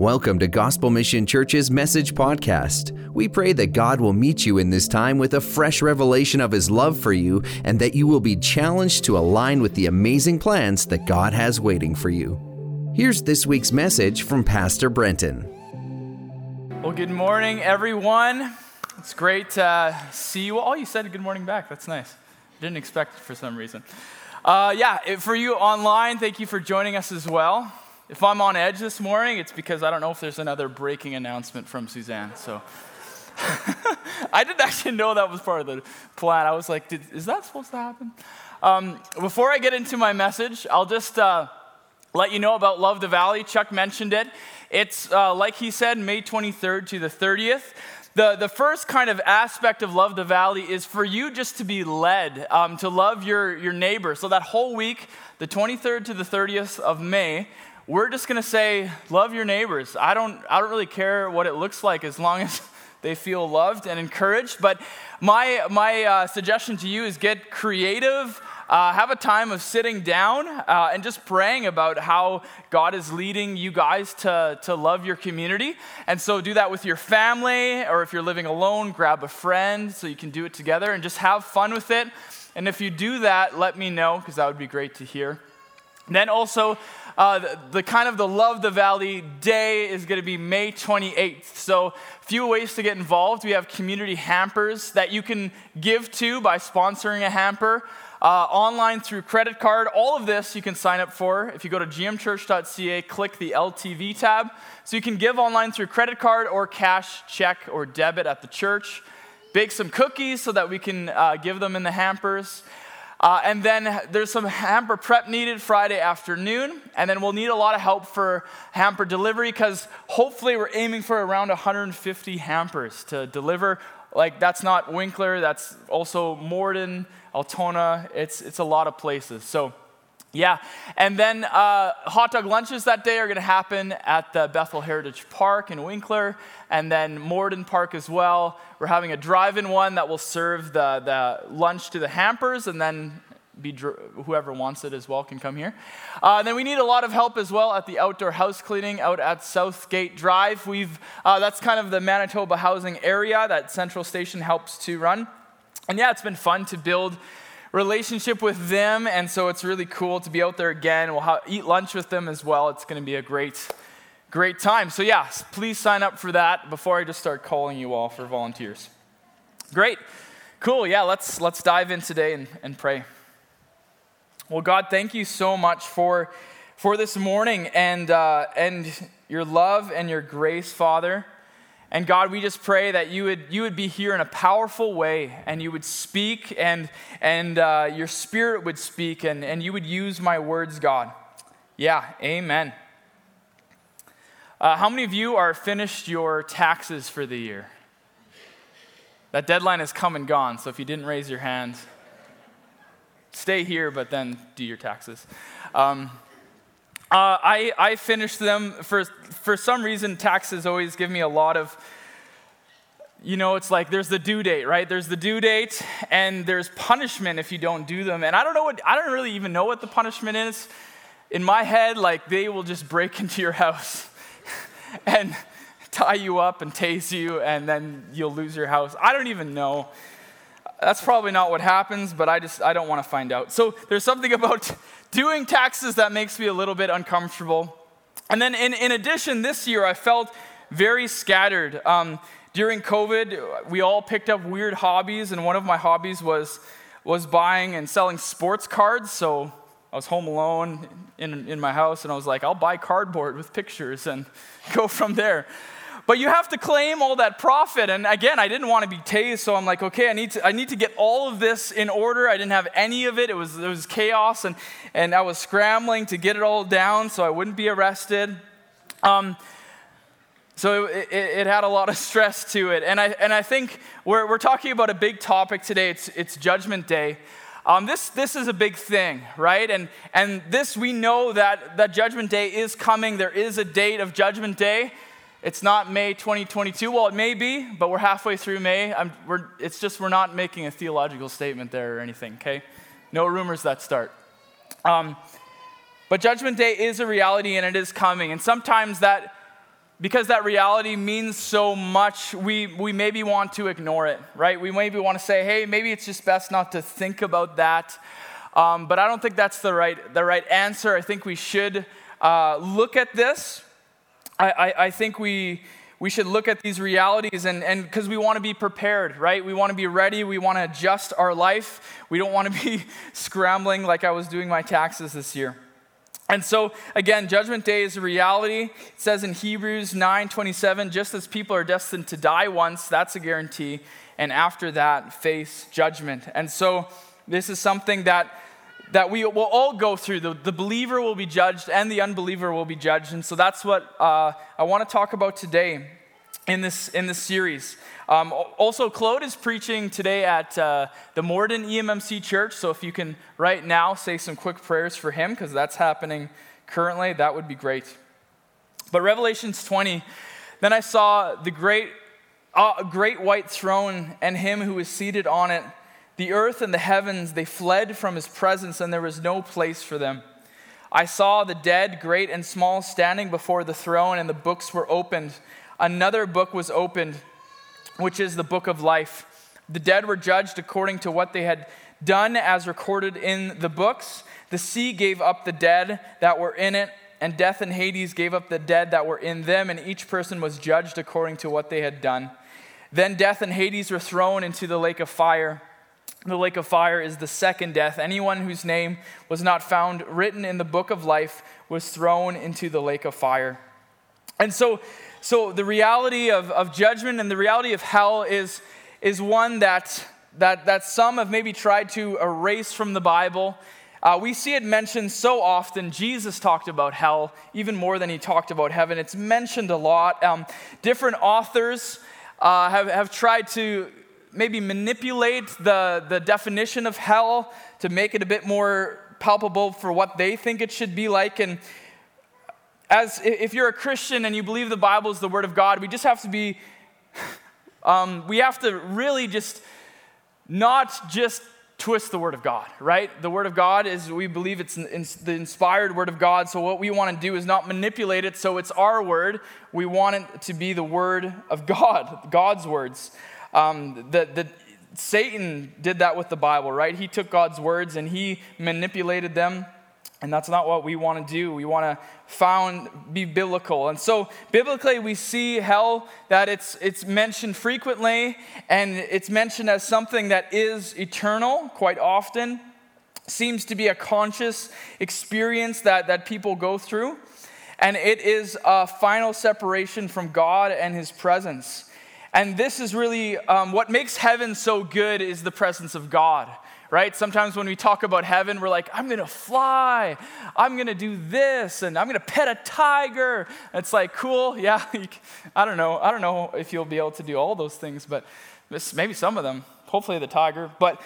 Welcome to Gospel Mission Church's Message Podcast. We pray that God will meet you in this time with a fresh revelation of His love for you and that you will be challenged to align with the amazing plans that God has waiting for you. Here's this week's message from Pastor Brenton. Well, good morning, everyone. It's great to see you all. You said good morning back. That's nice. Didn't expect it for some reason. Uh, yeah, for you online, thank you for joining us as well. If I'm on edge this morning, it's because I don't know if there's another breaking announcement from Suzanne. So I didn't actually know that was part of the plan. I was like, is that supposed to happen? Um, before I get into my message, I'll just uh, let you know about Love the Valley. Chuck mentioned it. It's, uh, like he said, May 23rd to the 30th. The, the first kind of aspect of Love the Valley is for you just to be led, um, to love your, your neighbor. So that whole week, the 23rd to the 30th of May, we're just going to say, love your neighbors. I don't, I don't really care what it looks like as long as they feel loved and encouraged. But my, my uh, suggestion to you is get creative. Uh, have a time of sitting down uh, and just praying about how God is leading you guys to, to love your community. And so do that with your family, or if you're living alone, grab a friend so you can do it together and just have fun with it. And if you do that, let me know because that would be great to hear. Then also, uh, the, the, kind of the Love the Valley day is going to be May 28th. So, a few ways to get involved. We have community hampers that you can give to by sponsoring a hamper. Uh, online through credit card. All of this you can sign up for if you go to gmchurch.ca, click the LTV tab. So you can give online through credit card or cash, check, or debit at the church. Bake some cookies so that we can uh, give them in the hampers. Uh, and then there's some hamper prep needed Friday afternoon. And then we'll need a lot of help for hamper delivery because hopefully we're aiming for around 150 hampers to deliver. Like, that's not Winkler, that's also Morden, Altona. It's, it's a lot of places. So, yeah, and then uh, hot dog lunches that day are going to happen at the Bethel Heritage Park in Winkler, and then Morden Park as well. We're having a drive-in one that will serve the, the lunch to the hampers, and then be whoever wants it as well can come here. Uh, then we need a lot of help as well at the outdoor house cleaning out at Southgate Drive. We've uh, that's kind of the Manitoba housing area that Central Station helps to run, and yeah, it's been fun to build relationship with them, and so it's really cool to be out there again. We'll ha- eat lunch with them as well. It's going to be a great, great time. So, yeah, please sign up for that before I just start calling you all for volunteers. Great. Cool. Yeah, let's, let's dive in today and, and pray. Well, God, thank you so much for, for this morning and, uh, and your love and your grace, Father. And God, we just pray that you would, you would be here in a powerful way and you would speak and, and uh, your spirit would speak and, and you would use my words, God. Yeah, amen. Uh, how many of you are finished your taxes for the year? That deadline has come and gone, so if you didn't raise your hand, stay here, but then do your taxes. Um, uh, I, I finished them for, for some reason, taxes always give me a lot of, you know, it's like there's the due date, right? There's the due date, and there's punishment if you don't do them. And I don't know what, I don't really even know what the punishment is. In my head, like they will just break into your house and tie you up and tase you, and then you'll lose your house. I don't even know. That's probably not what happens, but I just, I don't want to find out. So there's something about doing taxes that makes me a little bit uncomfortable. And then in, in addition, this year I felt very scattered. Um, during COVID, we all picked up weird hobbies, and one of my hobbies was, was buying and selling sports cards. So I was home alone in, in my house, and I was like, I'll buy cardboard with pictures and go from there. But you have to claim all that profit. And again, I didn't want to be tased, so I'm like, okay, I need to, I need to get all of this in order. I didn't have any of it. It was, it was chaos, and, and I was scrambling to get it all down so I wouldn't be arrested. Um, so it, it, it, had a lot of stress to it. And I, and I think we're, we're talking about a big topic today. It's, it's Judgment Day. Um, this, this is a big thing, right? And, and this, we know that, that Judgment Day is coming. There is a date of Judgment Day. It's not May 2022. Well, it may be, but we're halfway through May. it's just we're not making a theological statement there or anything, okay? No rumors that start. Um, but Judgment Day is a reality and it is coming. And sometimes that, because that reality means so much, we, we maybe want to ignore it, right? We maybe want to say, hey, maybe it's just best not to think about that. Um, but I don't think that's the right, the right answer. I think we should uh, look at this. I, I, I think we, we should look at these realities and because we want to be prepared, right? We want to be ready. We want to adjust our life. We don't want to be scrambling like I was doing my taxes this year. And so, again, Judgment Day is a reality. It says in Hebrews 9 27, just as people are destined to die once, that's a guarantee, and after that, face judgment. And so, this is something that, that we will all go through. The, the believer will be judged, and the unbeliever will be judged. And so, that's what uh, I want to talk about today in this, in this series. Um, also, Claude is preaching today at uh, the Morden EMMC Church. So if you can right now say some quick prayers for him, because that's happening currently, that would be great. But Revelations 20, then I saw the great, uh, great white throne and him who was seated on it. The earth and the heavens, they fled from his presence, and there was no place for them. I saw the dead, great and small, standing before the throne, and the books were opened. Another book was opened which is the book of life. The dead were judged according to what they had done as recorded in the books. The sea gave up the dead that were in it, and death and Hades gave up the dead that were in them, and each person was judged according to what they had done. Then death and Hades were thrown into the lake of fire. The lake of fire is the second death. Anyone whose name was not found written in the book of life was thrown into the lake of fire. And so so, the reality of, of judgment and the reality of hell is, is one that, that, that some have maybe tried to erase from the Bible. Uh, we see it mentioned so often. Jesus talked about hell even more than he talked about heaven. It's mentioned a lot. Um, different authors uh, have, have tried to maybe manipulate the, the definition of hell to make it a bit more palpable for what they think it should be like. And as if you're a Christian and you believe the Bible is the Word of God, we just have to be, um, we have to really just not just twist the Word of God, right? The Word of God is, we believe it's the inspired Word of God. So, what we want to do is not manipulate it so it's our Word. We want it to be the Word of God, God's words. Um, the, the, Satan did that with the Bible, right? He took God's words and he manipulated them and that's not what we want to do. We want to found be biblical. And so biblically we see hell that it's it's mentioned frequently and it's mentioned as something that is eternal quite often. Seems to be a conscious experience that, that people go through. And it is a final separation from God and his presence. And this is really um, what makes heaven so good is the presence of God right? Sometimes when we talk about heaven, we're like, I'm gonna fly, I'm gonna do this, and I'm gonna pet a tiger. it's like, cool, yeah. I don't know. I don't know if you'll be able to do all those things, but maybe some of them. Hopefully the tiger. But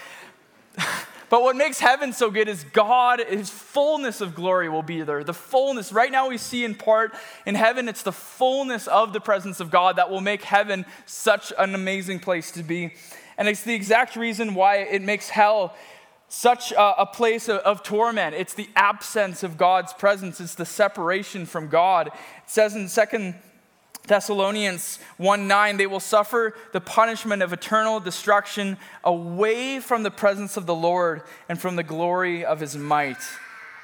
but what makes heaven so good is God, His fullness of glory will be there. The fullness. Right now we see in part in heaven, it's the fullness of the presence of God that will make heaven such an amazing place to be. And it's the exact reason why it makes hell such a, a place of, of, torment. It's the absence of God's presence, it's the separation from God. It says in 2 Thessalonians 1 9, they will suffer the punishment of eternal destruction away from the presence of the Lord and from the glory of his might.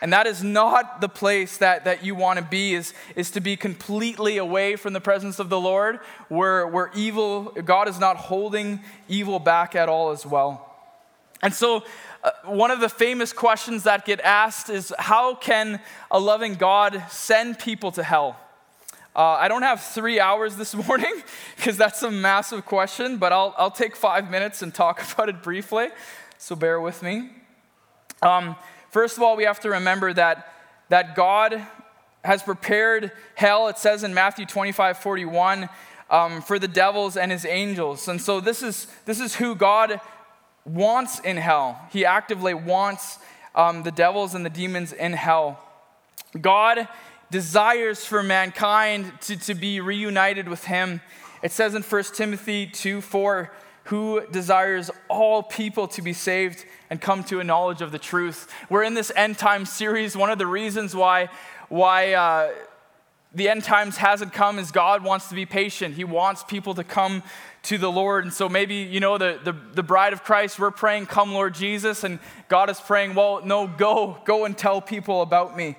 And that is not the place that, that you want to be, is, is to be completely away from the presence of the Lord, where, where evil, God is not holding evil back at all as well. And so, uh, one of the famous questions that get asked is how can a loving God send people to hell? Uh, I don't have three hours this morning because that's a massive question, but I'll, I'll take five minutes and talk about it briefly. So bear with me. Um, First of all, we have to remember that, that God has prepared hell, it says in Matthew 25 41, um, for the devils and his angels. And so this is, this is who God wants in hell. He actively wants um, the devils and the demons in hell. God desires for mankind to, to be reunited with him. It says in 1 Timothy 2 4, who desires all people to be saved and come to a knowledge of the truth. We're in this end time series. One of the reasons why, why uh, the end times hasn't come is God wants to be patient. He wants people to come to the Lord. And so maybe, you know, the, the, the bride of Christ, we're praying, Come, Lord Jesus. And God is praying, Well, no, go, go and tell people about me.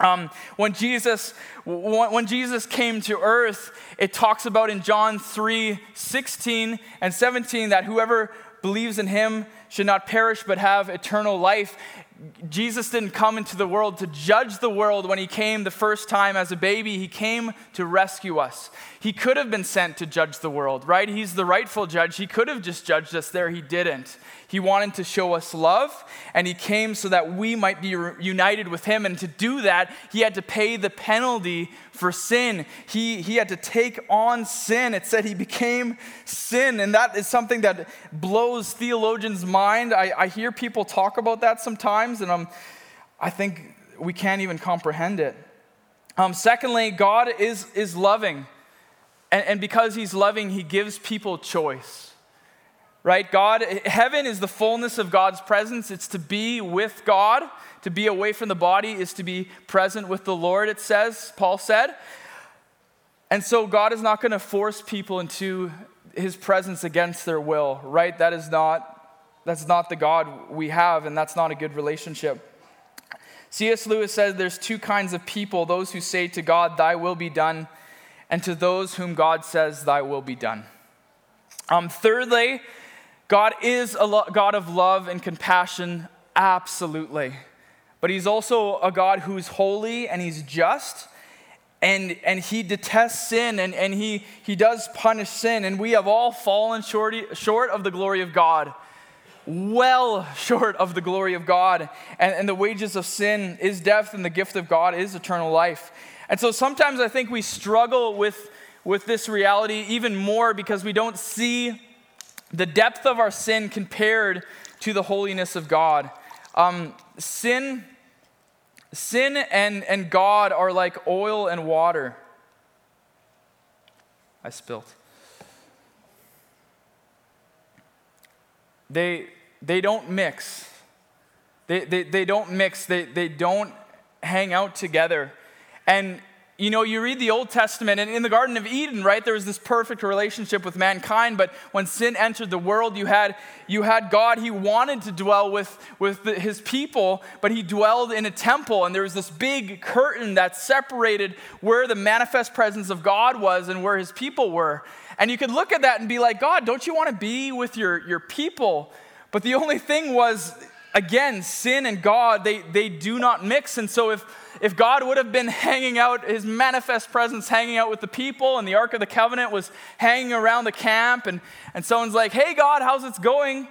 Um, when Jesus when Jesus came to earth, it talks about in John 3, 16 and 17 that whoever believes in him should not perish but have eternal life. Jesus didn't come into the world to judge the world when he came the first time as a baby. He came to rescue us. He could have been sent to judge the world, right? He's the rightful judge. He could have just judged us there. He didn't. He wanted to show us love, and He came so that we might be united with Him. And to do that, He had to pay the penalty for sin. He, he had to take on sin. It said He became sin, and that is something that blows theologians' mind. I, I hear people talk about that sometimes, and I'm, I think we can't even comprehend it. Um, secondly, God is, is loving. And, and because He's loving, He gives people choice right? God, heaven is the fullness of God's presence. It's to be with God. To be away from the body is to be present with the Lord, it says, Paul said. And so God is not going to force people into his presence against their will, right? That is not that's not the God we have and that's not a good relationship. C.S. Lewis says there's two kinds of people, those who say to God, thy will be done, and to those whom God says, thy will be done. Um, thirdly, God is a lo- God of love and compassion, absolutely. But He's also a God who's holy and He's just. And, and he detests sin and, and he, he does punish sin. And we have all fallen short, short of the glory of God well short of the glory of God. And, and, the wages of sin is death, and the gift of God is eternal life. And so sometimes I think we struggle with, with this reality even more because we don't see the depth of our sin compared to the holiness of God. Um, sin, sin and, and God are like oil and water. I spilt. They, they don't mix. They, they, they don't mix. They, they don't hang out together. And you know, you read the Old Testament, and in the Garden of Eden, right, there was this perfect relationship with mankind. But when sin entered the world, you had, you had God. He wanted to dwell with, with the, his people, but he dwelled in a temple. And there was this big curtain that separated where the manifest presence of God was and where his people were. And you could look at that and be like, God, don't you want to be with your, your people? But the only thing was, again, sin and God, they, they do not mix. And so if if God would have been hanging out, his manifest presence hanging out with the people, and the Ark of the Covenant was hanging around the camp, and, and someone's like, hey, God, how's it going?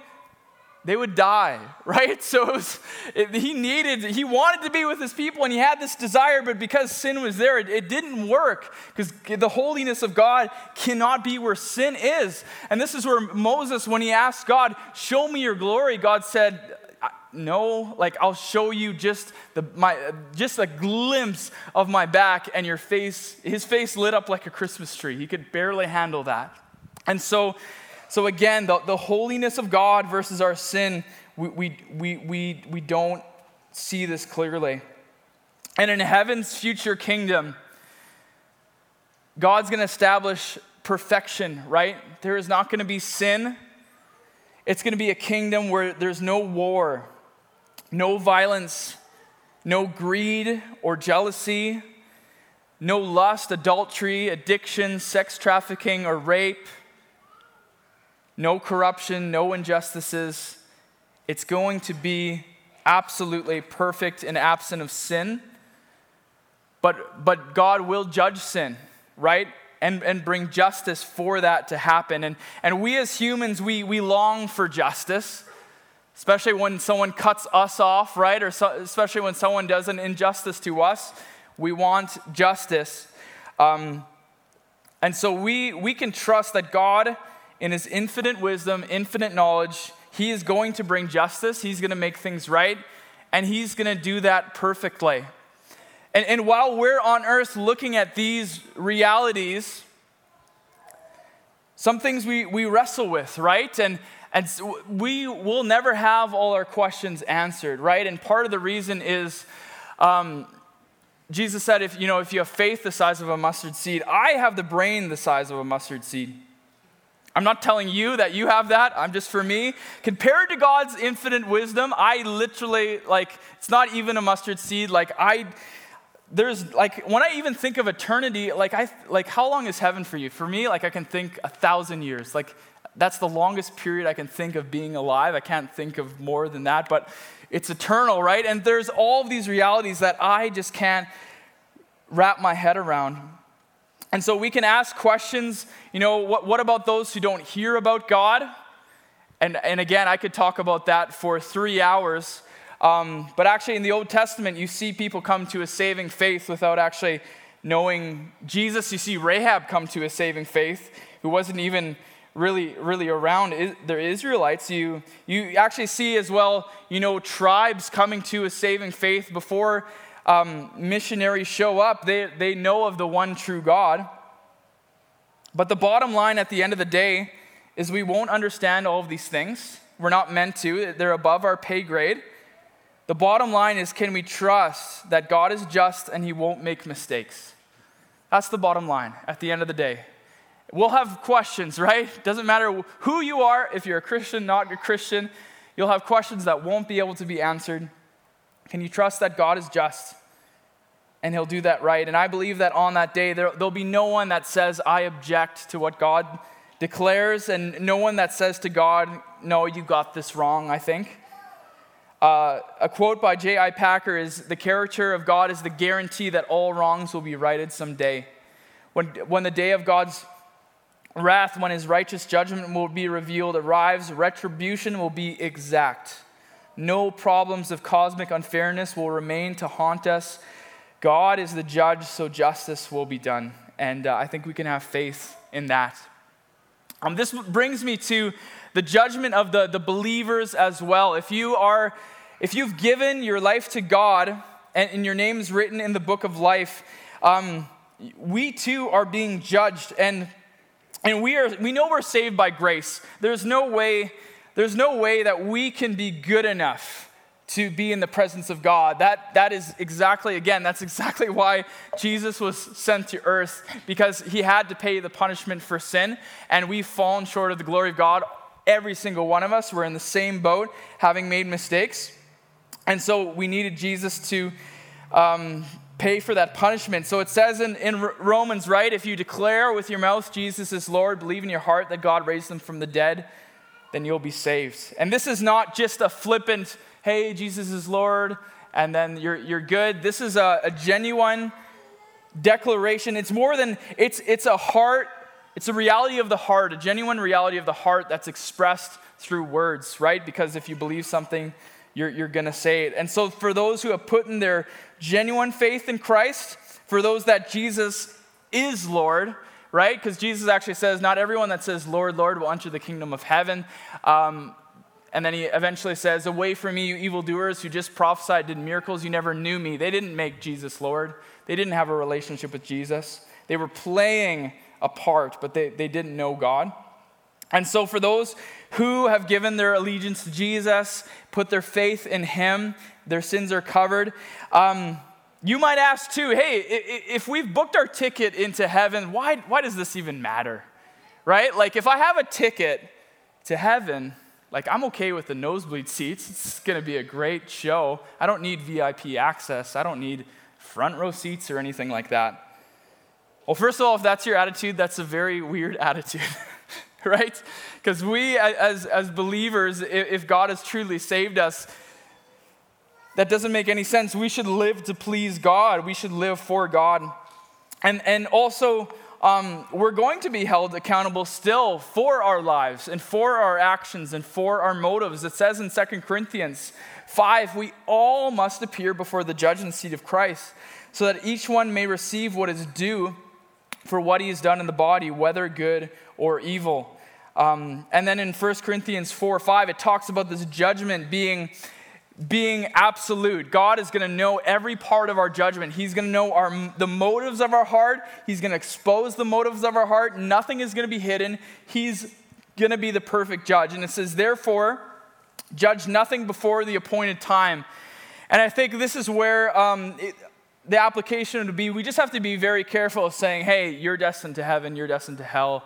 They would die, right? So it was, it, he needed, he wanted to be with his people, and he had this desire, but because sin was there, it, it didn't work, because the holiness of God cannot be where sin is. And this is where Moses, when he asked God, Show me your glory, God said, no like i'll show you just the my just a glimpse of my back and your face his face lit up like a christmas tree. He could barely handle that. And so so again the, the holiness of god versus our sin we, we we we we don't see this clearly. And in heaven's future kingdom god's going to establish perfection right? There is not going to be sin. It's going to be a kingdom where there's no war no violence, no greed or jealousy, no lust, adultery, addiction, sex trafficking, or rape, no corruption, no injustices. It's going to be absolutely perfect and absent of sin. But, but God will judge sin, right? And, and bring justice for that to happen. And, and we as humans, we, we long for justice especially when someone cuts us off, right? Or so, especially when someone does an injustice to us. We want justice. Um, and so we, we can trust that God, in his infinite wisdom, infinite knowledge, he is going to bring justice. He's going to make things right. And he's going to do that perfectly. And, and while we're on earth looking at these realities, some things we, we wrestle with, right? And, and so we will never have all our questions answered, right? And part of the reason is um, Jesus said, if you know, if you have faith the size of a mustard seed, I have the brain the size of a mustard seed. I'm not telling you that you have that. I'm just for me. Compared to God's infinite wisdom, I literally like it's not even a mustard seed. Like I there's like when I even think of eternity, like I like how long is heaven for you? For me, like I can think a thousand years. Like that's the longest period I can think of being alive. I can't think of more than that, but it's eternal, right? And there's all of these realities that I just can't wrap my head around. And so we can ask questions, you know, what, what about those who don't hear about God? And, and again, I could talk about that for three hours. Um, but actually, in the Old Testament, you see people come to a saving faith without actually knowing Jesus. You see Rahab come to a saving faith who wasn't even really, really around the Israelites. You, you actually see as well, you know, tribes coming to a saving faith before um, missionaries show up, they, they know of the one true God. But the bottom line at the end of the day is we won't understand all of these things. We're not meant to, they're above our pay grade. The bottom line is can we trust that God is just and he won't make mistakes? That's the bottom line at the end of the day. We'll have questions, right? Doesn't matter who you are, if you're a Christian, not a Christian, you'll have questions that won't be able to be answered. Can you trust that God is just and he'll do that right? And I believe that on that day, there, will be no one that says, I object to what God declares, and no one that says to God, No, you got this wrong, I think. Uh, a quote by J.I. Packer is The character of God is the guarantee that all wrongs will be righted someday. When, when the day of God's wrath, when his righteous judgment will be revealed, arrives, retribution will be exact. No problems of cosmic unfairness will remain to haunt us. God is the judge, so justice will be done. And uh, I think we can have faith in that. Um, this brings me to the judgment of the, the believers as well. If you are, if you've given your life to God and, and your name is written in the book of life, um, we too are being judged. And, and we, are, we know we're saved by grace. There's no way there's no way that we can be good enough to be in the presence of God. That, that is exactly, again, that's exactly why Jesus was sent to earth, because he had to pay the punishment for sin, and we've fallen short of the glory of God. Every single one of us, we're in the same boat, having made mistakes. And so we needed Jesus to um, pay for that punishment. So it says in, in Romans, right? If you declare with your mouth Jesus is Lord, believe in your heart that God raised him from the dead, then you'll be saved. And this is not just a flippant, hey, Jesus is Lord, and then you're, you're good. This is a, a genuine declaration. It's more than, it's, it's a heart, it's a reality of the heart, a genuine reality of the heart that's expressed through words, right? Because if you believe something, you're, you're going to say it. And so, for those who have put in their genuine faith in Christ, for those that Jesus is Lord, right? Because Jesus actually says, Not everyone that says, Lord, Lord, will enter the kingdom of heaven. Um, and then he eventually says, Away from me, you evildoers who just prophesied, did miracles, you never knew me. They didn't make Jesus Lord, they didn't have a relationship with Jesus. They were playing a part, but they, they didn't know God. And so, for those who have given their allegiance to Jesus, put their faith in Him, their sins are covered. Um, you might ask too, hey, if we've booked our ticket into heaven, why, why does this even matter? Right? Like, if I have a ticket to heaven, like, I'm okay with the nosebleed seats. It's going to be a great show. I don't need VIP access. I don't need front row seats or anything like that. Well, first of all, if that's your attitude, that's a very weird attitude, right? Because we, as, as believers, if God has truly saved us, that doesn't make any sense. We should live to please God, we should live for God. And, and also, um, we're going to be held accountable still for our lives and for our actions and for our motives. It says in 2 Corinthians 5 we all must appear before the judgment seat of Christ, so that each one may receive what is due for what he has done in the body, whether good or evil. Um, and then in 1 Corinthians 4 5, it talks about this judgment being being absolute. God is going to know every part of our judgment. He's going to know our, the motives of our heart. He's going to expose the motives of our heart. Nothing is going to be hidden. He's going to be the perfect judge. And it says, therefore, judge nothing before the appointed time. And I think this is where um, it, the application would be we just have to be very careful of saying, hey, you're destined to heaven, you're destined to hell.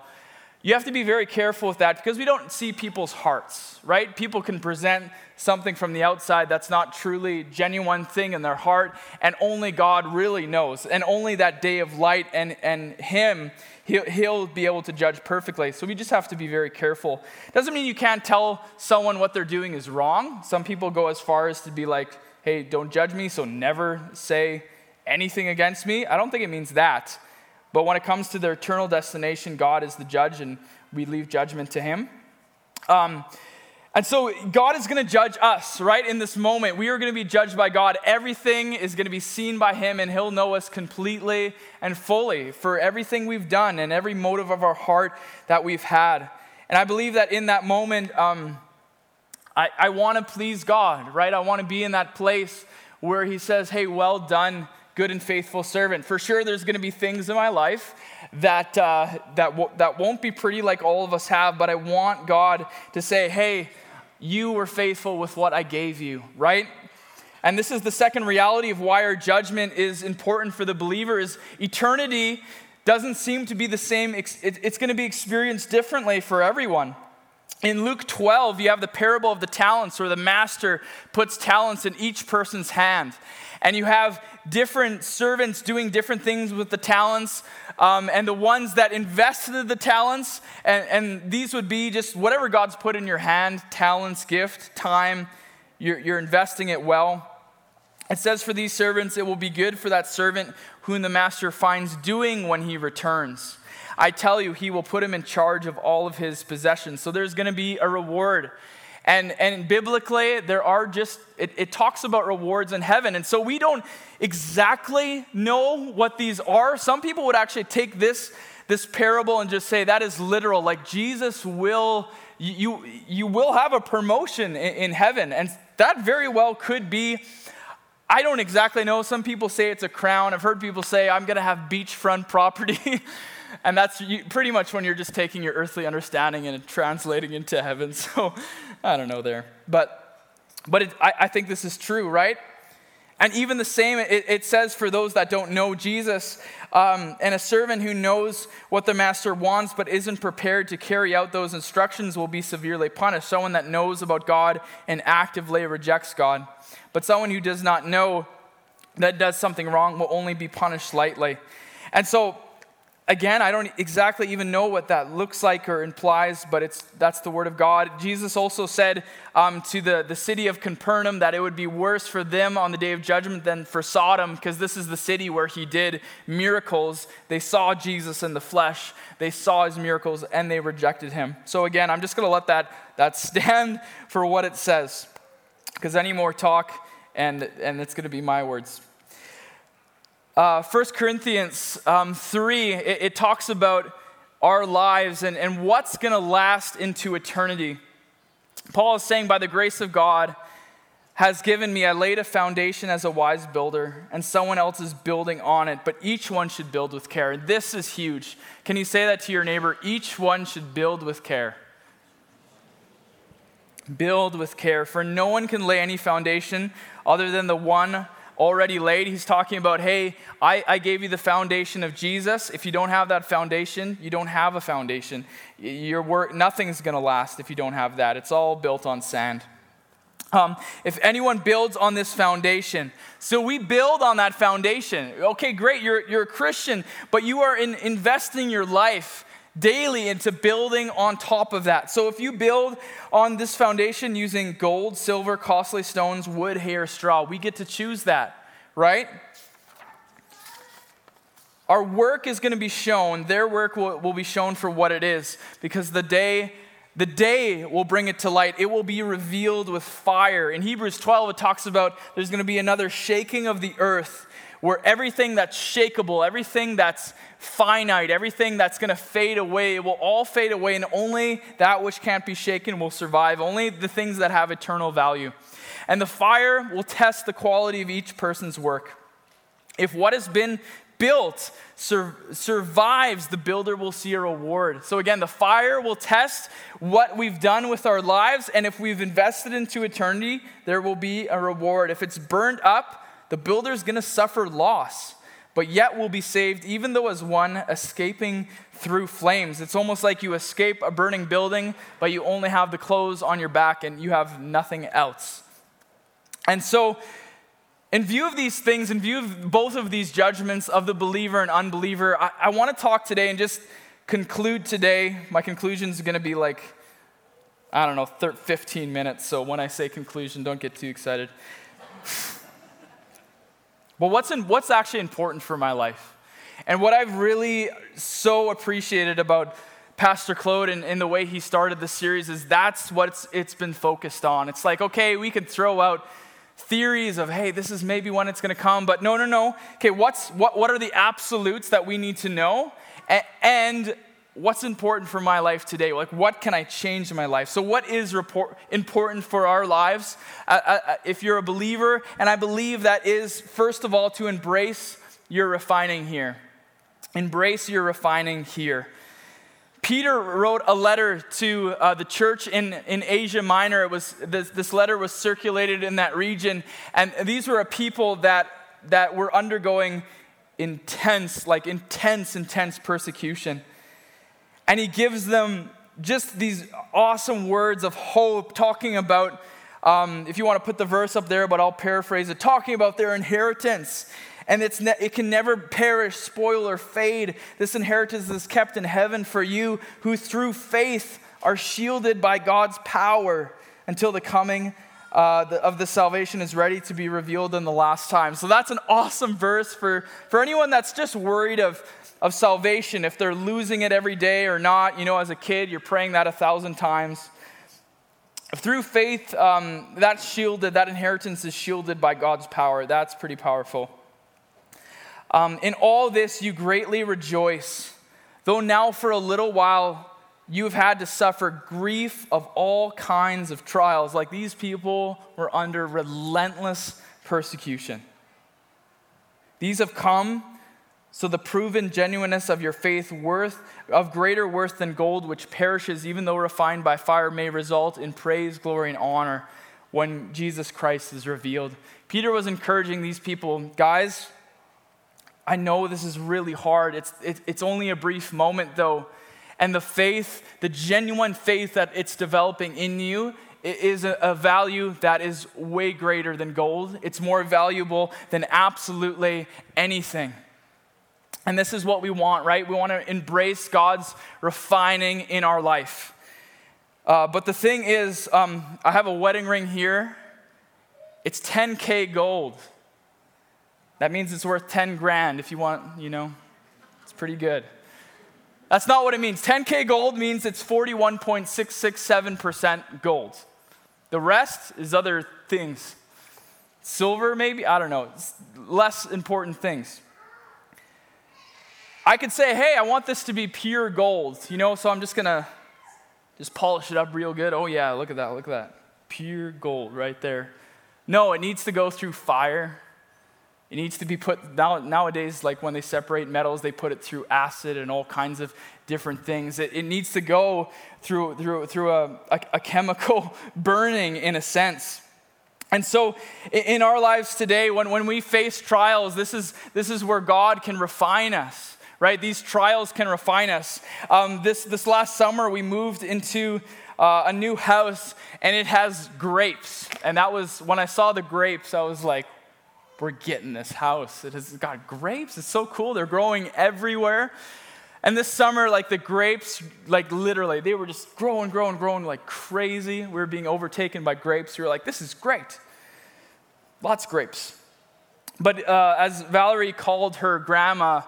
You have to be very careful with that because we don't see people's hearts, right? People can present something from the outside that's not truly genuine thing in their heart, and only God really knows. And only that day of light and, and Him, he'll, he'll be able to judge perfectly. So we just have to be very careful. Doesn't mean you can't tell someone what they're doing is wrong. Some people go as far as to be like, hey, don't judge me, so never say anything against me. I don't think it means that. But when it comes to their eternal destination, God is the judge and we leave judgment to Him. Um, and so God is going to judge us, right? In this moment, we are going to be judged by God. Everything is going to be seen by Him, and He'll know us completely and fully for everything we've done and every motive of our heart that we've had. And I believe that in that moment, um, I, I want to please God, right? I want to be in that place where He says, Hey, well done, good and faithful servant. For sure, there's going to be things in my life that, uh, that, w- that won't be pretty like all of us have, but I want God to say, hey, you were faithful with what I gave you, right? And this is the second reality of why our judgment is important for the believer is eternity doesn't seem to be the same. It's going to be experienced differently for everyone. In Luke 12, you have the parable of the talents where the master puts talents in each person's hand. And you have different servants doing different things with the talents, um, and the ones that invested the talents, and, and, these would be just whatever God's put in your hand talents, gift, time, you're, you're investing it well. It says, For these servants, it will be good for that servant whom the master finds doing when he returns. I tell you, he will put him in charge of all of his possessions. So there's going to be a reward. And, and biblically, there are just, it, it talks about rewards in heaven. And so we don't exactly know what these are. Some people would actually take this, this parable and just say that is literal. Like Jesus will, you, you will have a promotion in, in heaven. And that very well could be I don't exactly know. Some people say it's a crown. I've heard people say, I'm going to have beachfront property. and that's pretty much when you're just taking your earthly understanding and translating into heaven. So I don't know there. But, but it, I, I, think this is true, right? And even the same, it, it says for those that don't know Jesus, um, and a servant who knows what the master wants but isn't prepared to carry out those instructions will be severely punished. Someone that knows about God and actively rejects God. But someone who does not know that does something wrong will only be punished lightly. And so Again, I don't exactly even know what that looks like or implies, but it's, that's the word of God. Jesus also said um, to the, the city of Capernaum that it would be worse for them on the day of judgment than for Sodom, because this is the city where he did miracles. They saw Jesus in the flesh, they saw his miracles, and they rejected him. So, again, I'm just going to let that, that stand for what it says, because any more talk, and, and it's going to be my words. Uh, 1 Corinthians um, 3, it, it, talks about our lives and, and what's going to last into eternity. Paul is saying, By the grace of God, has given me, I laid a foundation as a wise builder, and someone else is building on it, but each one should build with care. This is huge. Can you say that to your neighbor? Each one should build with care. Build with care, for no one can lay any foundation other than the one already laid. He's talking about, hey, I, I gave you the foundation of Jesus. If you don't have that foundation, you don't have a foundation. Your work, nothing's going to last if you don't have that. It's all built on sand. Um, if anyone builds on this foundation, so we build on that foundation. Okay, great, you're, you're a Christian, but you are in investing your life daily into building on top of that. So if you build on this foundation using gold, silver, costly stones, wood, hair, straw, we get to choose that, right? Our work is going to be shown, their work will, will be shown for what it is, because the day the day will bring it to light. It will be revealed with fire. In Hebrews 12, it talks about there's going to be another shaking of the earth where everything that's shakable, everything that's finite, everything that's going to fade away it will all fade away, and only that which can't be shaken will survive, only the things that have eternal value. And the fire will test the quality of each person's work. If what has been built sur- survives, the builder will see a reward. So, again, the fire will test what we've done with our lives, and if we've invested into eternity, there will be a reward. If it's burned up, The builder is going to suffer loss, but yet will be saved, even though as one escaping through flames. It's almost like you escape a burning building, but you only have the clothes on your back and you have nothing else. And so, in view of these things, in view of both of these judgments of the believer and unbeliever, I, I want to talk today and just conclude today. My conclusion is going to be like, I don't know, 15 minutes. So when I say conclusion, don't get too excited. but what's, in, what's actually important for my life? And what I've really so appreciated about Pastor Claude and, and the way he started the series is that's what it's, it's been focused on. It's like, okay, we could throw out theories of, hey, this is maybe when it's going to come, but no, no, no. Okay, what's, what, what are the absolutes that we need to know? and what's important for my life today? Like, what can I change in my life? So, what is report, important for our lives? Uh, uh, uh, if you're a believer, and I believe that is, first of all, to embrace your refining here. Embrace your refining here. Peter wrote a letter to uh, the church in, in Asia Minor. It was, this, this letter was circulated in that region, and these were a people that, that were undergoing intense, like intense, intense persecution. And he gives them just these awesome words of hope, talking about, um, if you want to put the verse up there, but I'll paraphrase it, talking about their inheritance. And it's ne- it can never perish, spoil, or fade. This inheritance is kept in heaven for you who through faith are shielded by God's power until the coming uh, the, of the salvation is ready to be revealed in the last time. So that's an awesome verse for, for anyone that's just worried of, of salvation, if they're losing it every day or not. You know, as a kid, you're praying that a thousand times. Through faith, um, that's shielded, that inheritance is shielded by God's power. That's pretty powerful. Um, in all this, you greatly rejoice, though now for a little while you've had to suffer grief of all kinds of trials. Like these people were under relentless persecution. These have come so the proven genuineness of your faith worth of greater worth than gold which perishes even though refined by fire may result in praise glory and honor when jesus christ is revealed peter was encouraging these people guys i know this is really hard it's, it, it's only a brief moment though and the faith, the genuine faith that it's developing in you, is a, a value that is way greater than gold. It's more valuable than absolutely anything. And this is what we want, right? We want to embrace God's refining in our life. Uh, but the thing is, um, I have a wedding ring here. It's 10K gold. That means it's worth 10 grand if you want, you know, it's pretty good. That's not what it means. 10K gold means it's 41.667% gold. The rest is other things. Silver, maybe? I don't know. It's less important things. I could say, hey, I want this to be pure gold, you know, so I'm just gonna just polish it up real good. Oh, yeah, look at that, look at that. Pure gold right there. No, it needs to go through fire. It needs to be put, now, nowadays, like when they separate metals, they put it through acid and all kinds of different things. It, it needs to go through, through, through a, a, a chemical burning, in a sense. And so, in our lives today, when, when we face trials, this is, this is where God can refine us, right? These trials can refine us. Um, this, this last summer, we moved into uh, a new house, and it has grapes. And that was, when I saw the grapes, I was like, we're getting this house. It has got grapes. It's so cool. They're growing everywhere. And this summer, like the grapes, like literally, they were just growing, growing, growing like crazy. We were being overtaken by grapes. We were like, this is great. Lots of grapes. But uh, as Valerie called her grandma,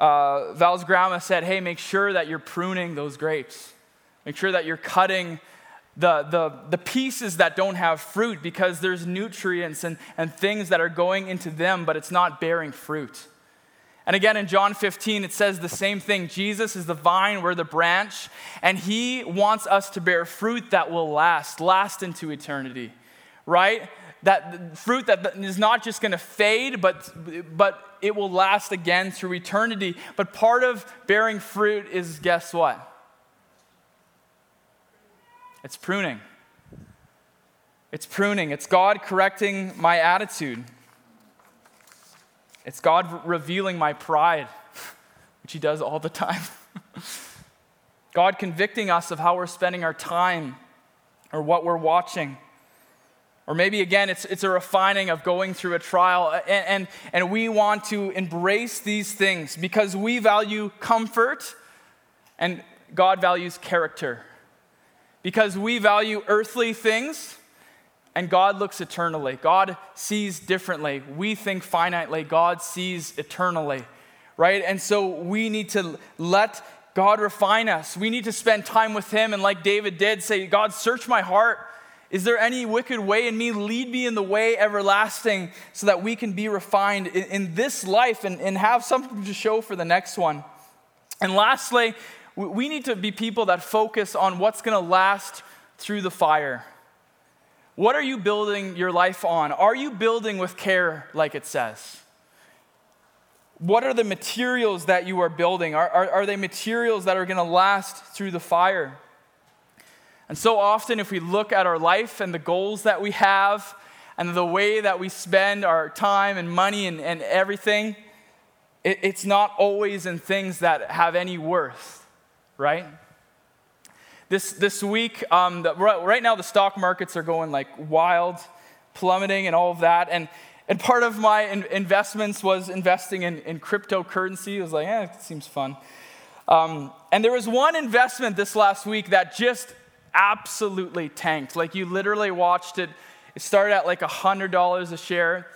uh, Val's grandma said, hey, make sure that you're pruning those grapes. Make sure that you're cutting the, the, the pieces that don't have fruit because there's nutrients and, and things that are going into them, but it's not bearing fruit. And again, in John 15, it says the same thing Jesus is the vine, we're the branch, and he wants us to bear fruit that will last, last into eternity, right? That fruit that is not just going to fade, but, but it will last again through eternity. But part of bearing fruit is guess what? It's pruning. It's pruning. It's God correcting my attitude. It's God revealing my pride, which He does all the time. God convicting us of how we're spending our time or what we're watching. Or maybe again, it's, it's a refining of going through a trial, and, and, and we want to embrace these things because we value comfort and God values character. Because we value earthly things and God looks eternally. God sees differently. We think finitely, God sees eternally, right? And so we need to let God refine us. We need to spend time with Him and, like David did, say, God, search my heart. Is there any wicked way in me? Lead me in the way everlasting so that we can be refined in, in this life and, and have something to show for the next one. And lastly, we need to be people that focus on what's going to last through the fire. What are you building your life on? Are you building with care, like it says? What are the materials that you are building? Are, are, are they materials that are going to last through the fire? And so often, if we look at our life and the goals that we have and the way that we spend our time and money and, and everything, it, it's not always in things that have any worth, right? This, this week, um, the, right now, the stock markets are going like wild, plummeting, and all of that. And and part of my in- investments was investing in, in cryptocurrency. It was like, eh, it seems fun. Um, and there was one investment this last week that just absolutely tanked. Like you literally watched it. It started at like $100 a share.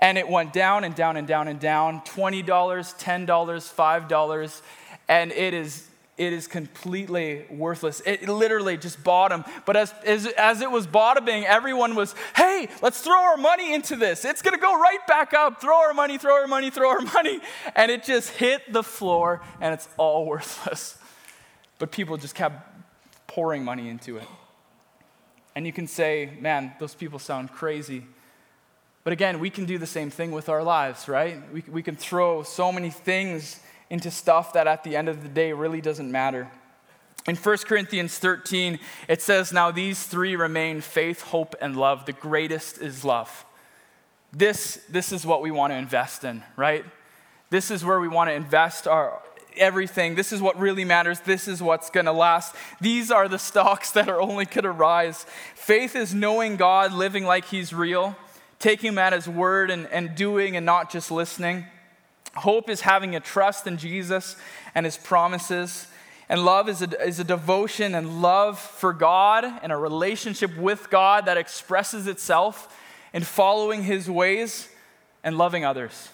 And it went down and down and down and down $20, $10, $5. And it is it is completely worthless. It literally just bottomed. But as, as, as it was bottoming, everyone was, hey, let's throw our money into this. It's going to go right back up. Throw our money, throw our money, throw our money. And it just hit the floor and it's all worthless. But people just kept pouring money into it. And you can say, man, those people sound crazy. But again, we can do the same thing with our lives, right? We, we can throw so many things into stuff that at the end of the day really doesn't matter. In 1 Corinthians 13, it says, Now these three remain faith, hope, and love. The greatest is love. This, this is what we want to invest in, right? This is where we want to invest our everything. This is what really matters. This is what's going to last. These are the stocks that are only going to rise. Faith is knowing God, living like He's real, taking Him at His word, and, and doing and not just listening. Hope is having a trust in Jesus and his promises. And love is a, is a devotion and love for God and a relationship with God that expresses itself in following his ways and loving others.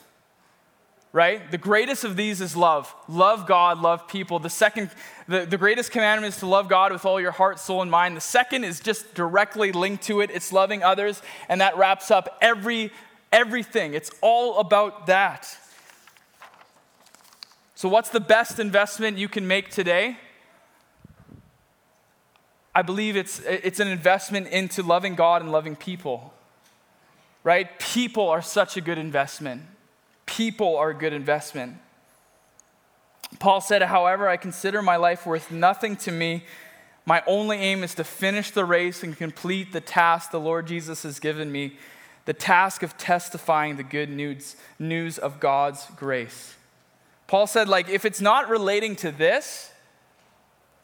Right? The greatest of these is love. Love God, love people. The second, the, the greatest commandment is to love God with all your heart, soul, and mind. The second is just directly linked to it. It's loving others, and that wraps up every everything. It's all about that. So, what's the best investment you can make today? I believe it's, it's an investment into loving God and loving people. Right? People are such a good investment. People are a good investment. Paul said, However, I consider my life worth nothing to me. My only aim is to finish the race and complete the task the Lord Jesus has given me the task of testifying the good news, news of God's grace. Paul said, like, if it's not relating to this,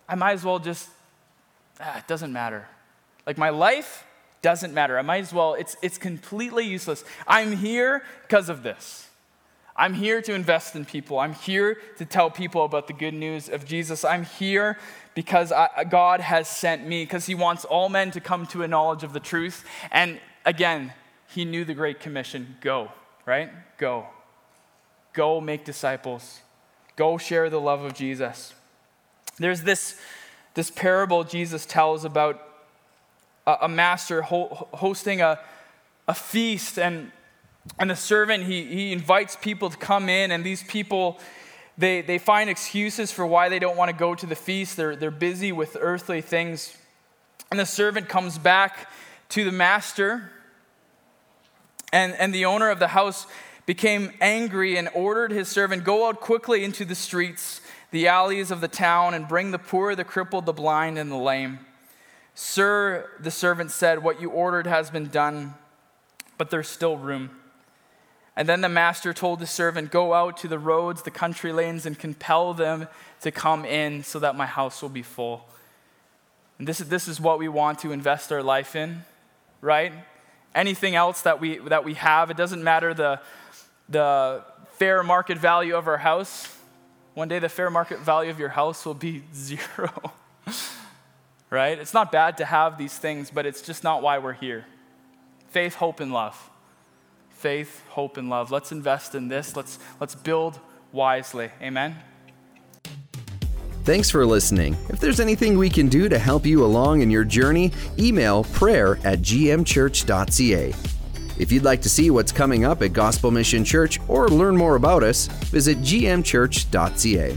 I might as well just, ah, it doesn't matter. Like, my life doesn't matter. I might as well, it's, it's completely useless. I'm here because of this. I'm here to invest in people. I'm here to tell people about the good news of Jesus. I'm here because I, God has sent me, because He wants all men to come to a knowledge of the truth. And again, He knew the Great Commission go, right? Go. Go make disciples. Go share the love of Jesus. There's this, this parable Jesus tells about a, a master ho- hosting a, a feast, and, and the servant, he, he invites people to come in, and these people, they, they find excuses for why they don't want to go to the feast. They're, they're busy with earthly things. And the servant comes back to the master, and, and the owner of the house became angry and ordered his servant, Go out quickly into the streets, the alleys of the town, and bring the poor, the crippled, the blind, and the lame. Sir, the servant said, What you ordered has been done, but there's still room. And then the master told the servant, Go out to the roads, the country lanes, and compel them to come in so that my house will be full. And this is, this is what we want to invest our life in, right? Anything else that we, that we have, it doesn't matter the, the fair market value of our house. One day, the fair market value of your house will be zero, right? It's not bad to have these things, but it's just not why we're here. Faith, hope, and love. Faith, hope, and love. Let's invest in this. Let's, let's build wisely. Amen. Thanks for listening. If there's anything we can do to help you along in your journey, email prayer at gmchurch.ca. If you'd like to see what's coming up at Gospel Mission Church or learn more about us, visit gmchurch.ca.